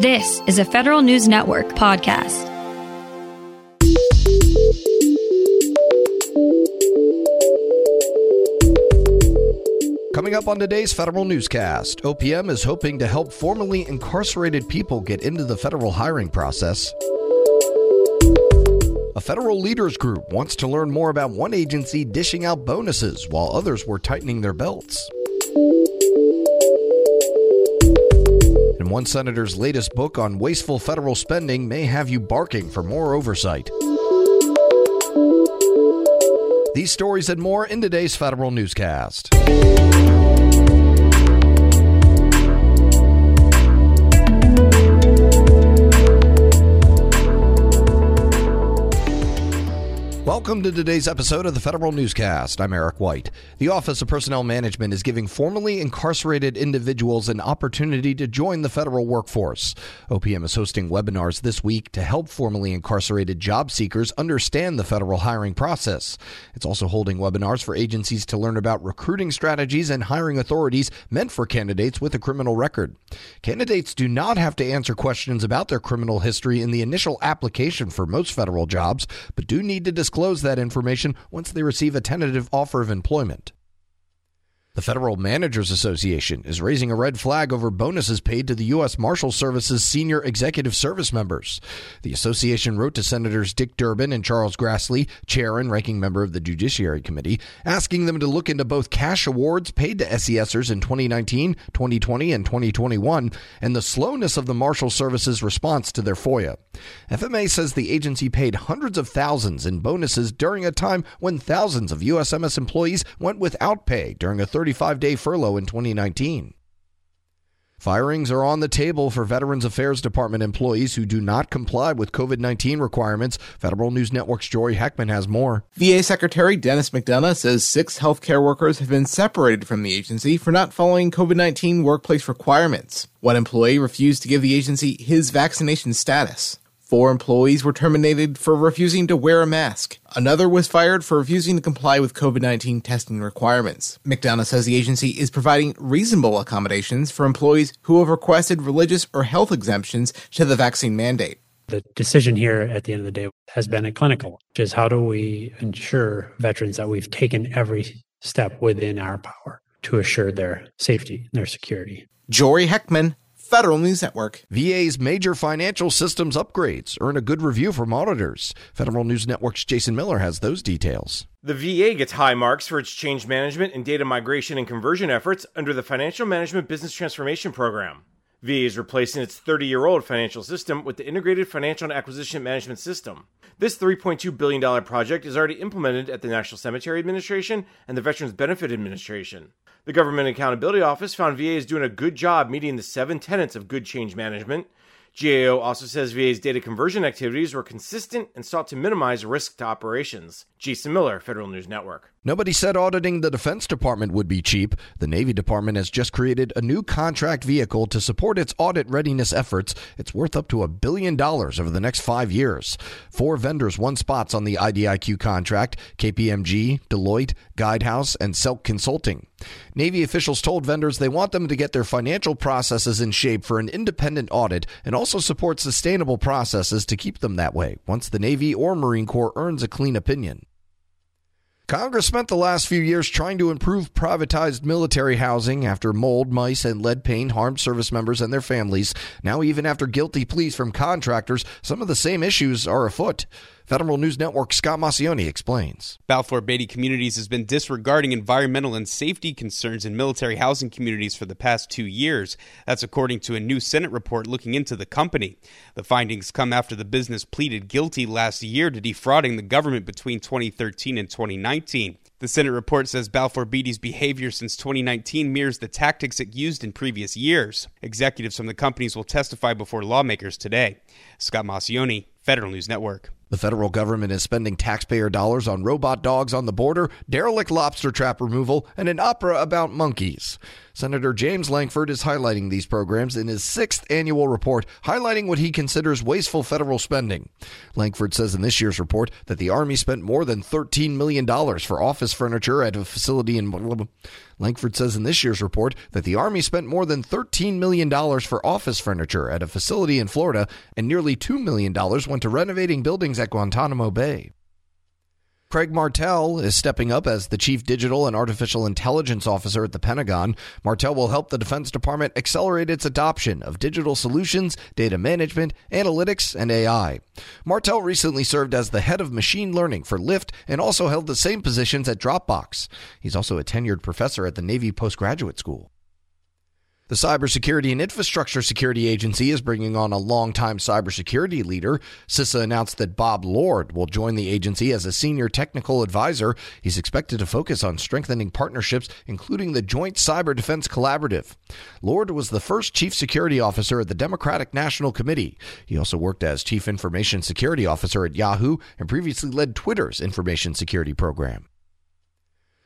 This is a Federal News Network podcast. Coming up on today's Federal Newscast, OPM is hoping to help formerly incarcerated people get into the federal hiring process. A federal leaders group wants to learn more about one agency dishing out bonuses while others were tightening their belts. And one senator's latest book on wasteful federal spending may have you barking for more oversight. These stories and more in today's Federal Newscast. Welcome to today's episode of the Federal Newscast. I'm Eric White. The Office of Personnel Management is giving formerly incarcerated individuals an opportunity to join the federal workforce. OPM is hosting webinars this week to help formerly incarcerated job seekers understand the federal hiring process. It's also holding webinars for agencies to learn about recruiting strategies and hiring authorities meant for candidates with a criminal record. Candidates do not have to answer questions about their criminal history in the initial application for most federal jobs, but do need to disclose that information once they receive a tentative offer of employment. The Federal Managers Association is raising a red flag over bonuses paid to the U.S. Marshal Service's senior executive service members. The association wrote to Senators Dick Durbin and Charles Grassley, chair and ranking member of the Judiciary Committee, asking them to look into both cash awards paid to SESers in 2019, 2020, and 2021, and the slowness of the Marshal Service's response to their FOIA. FMA says the agency paid hundreds of thousands in bonuses during a time when thousands of USMS employees went without pay during a 35 day furlough in 2019. Firings are on the table for Veterans Affairs Department employees who do not comply with COVID 19 requirements. Federal News Network's Jory Heckman has more. VA Secretary Dennis McDonough says six healthcare workers have been separated from the agency for not following COVID 19 workplace requirements. One employee refused to give the agency his vaccination status. Four employees were terminated for refusing to wear a mask. Another was fired for refusing to comply with COVID 19 testing requirements. McDonough says the agency is providing reasonable accommodations for employees who have requested religious or health exemptions to the vaccine mandate. The decision here at the end of the day has been a clinical, which is how do we ensure veterans that we've taken every step within our power to assure their safety and their security. Jory Heckman, Federal News Network. VA's major financial systems upgrades earn a good review from auditors. Federal News Network's Jason Miller has those details. The VA gets high marks for its change management and data migration and conversion efforts under the Financial Management Business Transformation Program. VA is replacing its 30 year old financial system with the Integrated Financial and Acquisition Management System. This $3.2 billion project is already implemented at the National Cemetery Administration and the Veterans Benefit Administration. The Government Accountability Office found VA is doing a good job meeting the seven tenets of good change management. GAO also says VA's data conversion activities were consistent and sought to minimize risk to operations. Jason Miller, Federal News Network. Nobody said auditing the Defense Department would be cheap. The Navy Department has just created a new contract vehicle to support its audit readiness efforts. It's worth up to a billion dollars over the next five years. Four vendors won spots on the IDIQ contract KPMG, Deloitte, Guidehouse, and Selk Consulting. Navy officials told vendors they want them to get their financial processes in shape for an independent audit and also support sustainable processes to keep them that way once the Navy or Marine Corps earns a clean opinion. Congress spent the last few years trying to improve privatized military housing after mold, mice, and lead paint harmed service members and their families. Now, even after guilty pleas from contractors, some of the same issues are afoot. Federal News Network Scott Maucione explains. Balfour Beatty Communities has been disregarding environmental and safety concerns in military housing communities for the past two years. That's according to a new Senate report looking into the company. The findings come after the business pleaded guilty last year to defrauding the government between 2013 and 2019. The Senate report says Balfour Beatty's behavior since 2019 mirrors the tactics it used in previous years. Executives from the companies will testify before lawmakers today. Scott Maucione, Federal News Network. The federal government is spending taxpayer dollars on robot dogs on the border, derelict lobster trap removal, and an opera about monkeys. Senator James Lankford is highlighting these programs in his sixth annual report, highlighting what he considers wasteful federal spending. Lankford says in this year's report that the Army spent more than $13 million for office furniture at a facility in. Lankford says in this year's report that the Army spent more than $13 million for office furniture at a facility in Florida, and nearly $2 million went to renovating buildings at Guantanamo Bay. Craig Martell is stepping up as the Chief Digital and Artificial Intelligence Officer at the Pentagon. Martell will help the Defense Department accelerate its adoption of digital solutions, data management, analytics, and AI. Martell recently served as the head of machine learning for Lyft and also held the same positions at Dropbox. He's also a tenured professor at the Navy Postgraduate School. The Cybersecurity and Infrastructure Security Agency is bringing on a longtime cybersecurity leader. CISA announced that Bob Lord will join the agency as a senior technical advisor. He's expected to focus on strengthening partnerships, including the Joint Cyber Defense Collaborative. Lord was the first chief security officer at the Democratic National Committee. He also worked as chief information security officer at Yahoo and previously led Twitter's information security program.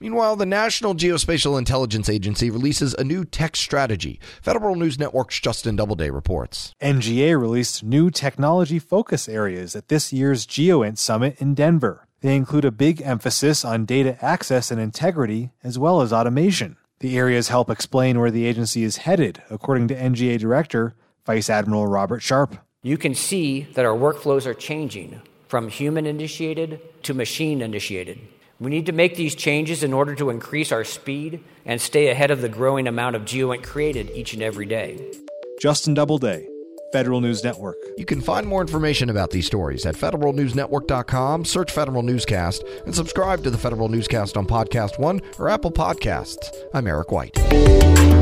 Meanwhile, the National Geospatial Intelligence Agency releases a new tech strategy. Federal News Network's Justin Doubleday reports. NGA released new technology focus areas at this year's GeoINT Summit in Denver. They include a big emphasis on data access and integrity, as well as automation. The areas help explain where the agency is headed, according to NGA Director Vice Admiral Robert Sharp. You can see that our workflows are changing from human initiated to machine initiated. We need to make these changes in order to increase our speed and stay ahead of the growing amount of GeoINT created each and every day. Justin Doubleday, Federal News Network. You can find more information about these stories at federalnewsnetwork.com, search Federal Newscast, and subscribe to the Federal Newscast on Podcast One or Apple Podcasts. I'm Eric White.